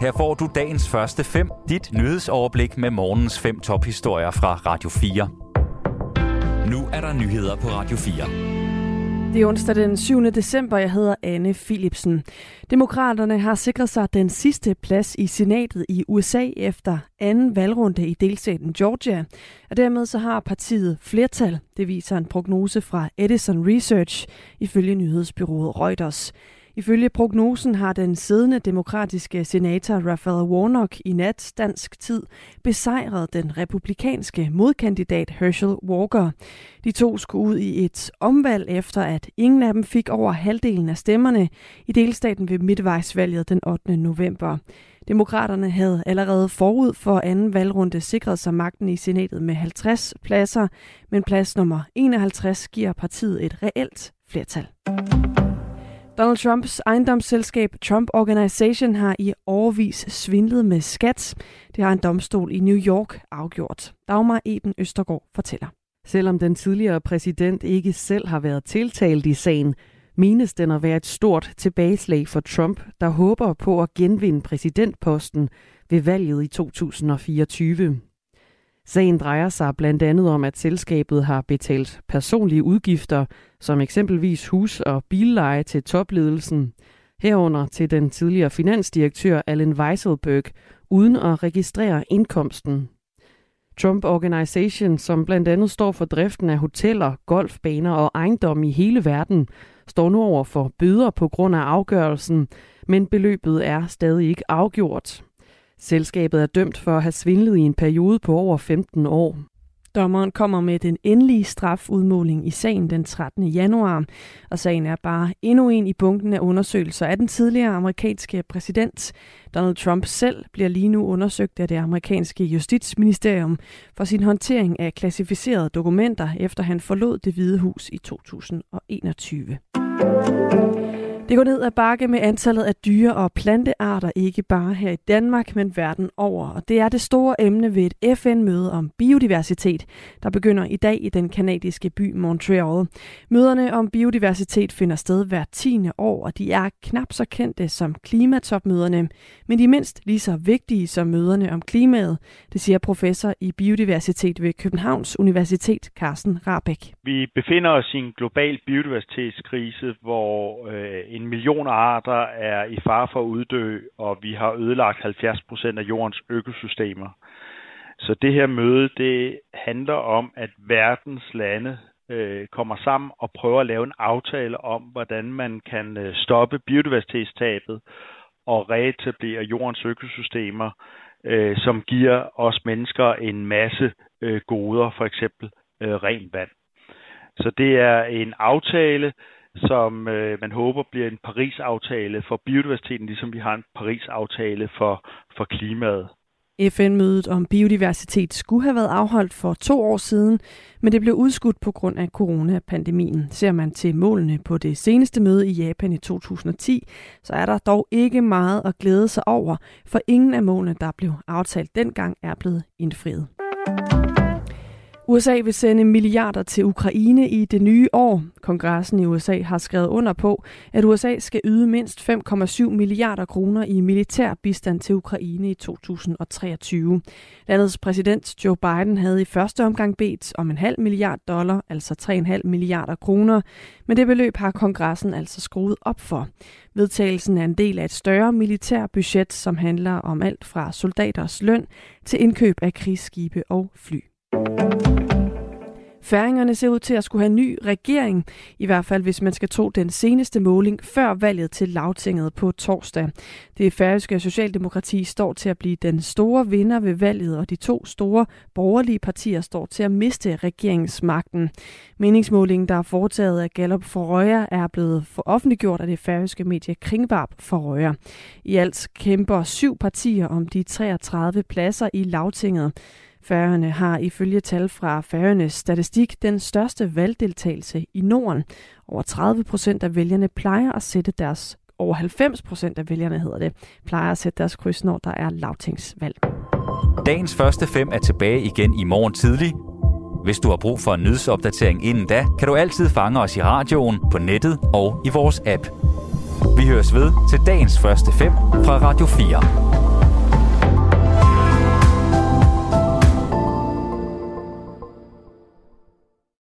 Her får du dagens første fem, dit nyhedsoverblik med morgens fem tophistorier fra Radio 4. Nu er der nyheder på Radio 4. Det er onsdag den 7. december. Jeg hedder Anne Philipsen. Demokraterne har sikret sig den sidste plads i senatet i USA efter anden valgrunde i delstaten Georgia. Og dermed så har partiet flertal. Det viser en prognose fra Edison Research ifølge nyhedsbyrået Reuters. Ifølge prognosen har den siddende demokratiske senator Raphael Warnock i nat dansk tid besejret den republikanske modkandidat Herschel Walker. De to skulle ud i et omvalg efter, at ingen af dem fik over halvdelen af stemmerne i delstaten ved midtvejsvalget den 8. november. Demokraterne havde allerede forud for anden valgrunde sikret sig magten i senatet med 50 pladser, men plads nummer 51 giver partiet et reelt flertal. Donald Trumps ejendomsselskab Trump Organization har i overvis svindlet med skat. Det har en domstol i New York afgjort. Dagmar Eben Østergaard fortæller. Selvom den tidligere præsident ikke selv har været tiltalt i sagen, menes den at være et stort tilbageslag for Trump, der håber på at genvinde præsidentposten ved valget i 2024. Sagen drejer sig blandt andet om, at selskabet har betalt personlige udgifter, som eksempelvis hus- og billeje til topledelsen, herunder til den tidligere finansdirektør Allen Weisselberg, uden at registrere indkomsten. Trump Organization, som blandt andet står for driften af hoteller, golfbaner og ejendomme i hele verden, står nu over for bøder på grund af afgørelsen, men beløbet er stadig ikke afgjort. Selskabet er dømt for at have svindlet i en periode på over 15 år. Dommeren kommer med den endelige strafudmåling i sagen den 13. januar, og sagen er bare endnu en i bunken af undersøgelser af den tidligere amerikanske præsident. Donald Trump selv bliver lige nu undersøgt af det amerikanske justitsministerium for sin håndtering af klassificerede dokumenter, efter han forlod det hvide hus i 2021. Det går ned ad bakke med antallet af dyre- og plantearter, ikke bare her i Danmark, men verden over. Og det er det store emne ved et FN-møde om biodiversitet, der begynder i dag i den kanadiske by Montreal. Møderne om biodiversitet finder sted hver tiende år, og de er knap så kendte som klimatopmøderne, men de er mindst lige så vigtige som møderne om klimaet, det siger professor i biodiversitet ved Københavns Universitet, Carsten Rabeck. Vi befinder os i en global biodiversitetskrise, hvor øh, en million arter er i fare for at uddø, og vi har ødelagt 70 procent af jordens økosystemer. Så det her møde, det handler om, at verdens lande øh, kommer sammen og prøver at lave en aftale om, hvordan man kan øh, stoppe biodiversitetstabet og reetablere jordens økosystemer, øh, som giver os mennesker en masse øh, goder, for eksempel øh, rent vand. Så det er en aftale, som øh, man håber bliver en Paris-aftale for biodiversiteten, ligesom vi har en Paris-aftale for, for klimaet. FN-mødet om biodiversitet skulle have været afholdt for to år siden, men det blev udskudt på grund af coronapandemien. Ser man til målene på det seneste møde i Japan i 2010, så er der dog ikke meget at glæde sig over, for ingen af målene, der blev aftalt dengang, er blevet indfriet. USA vil sende milliarder til Ukraine i det nye år. Kongressen i USA har skrevet under på, at USA skal yde mindst 5,7 milliarder kroner i militær bistand til Ukraine i 2023. Landets præsident Joe Biden havde i første omgang bedt om en halv milliard dollar, altså 3,5 milliarder kroner, men det beløb har kongressen altså skruet op for. Vedtagelsen er en del af et større militær budget, som handler om alt fra soldaters løn til indkøb af krigsskibe og fly. Færingerne ser ud til at skulle have en ny regering, i hvert fald hvis man skal tro den seneste måling før valget til Lagtinget på torsdag. Det færøske Socialdemokrati står til at blive den store vinder ved valget, og de to store borgerlige partier står til at miste regeringsmagten. Meningsmålingen, der er foretaget af Gallup for Røger, er blevet for offentliggjort af det færøske medie Kringvarp for Røger. I alt kæmper syv partier om de 33 pladser i Lagtinget. Færøerne har ifølge tal fra Færøernes statistik den største valgdeltagelse i Norden. Over 30 procent af vælgerne plejer at sætte deres over 90 procent af vælgerne hedder det, plejer at sætte deres kryds, når der er lavtingsvalg. Dagens første fem er tilbage igen i morgen tidlig. Hvis du har brug for en nyhedsopdatering inden da, kan du altid fange os i radioen, på nettet og i vores app. Vi høres ved til dagens første fem fra Radio 4.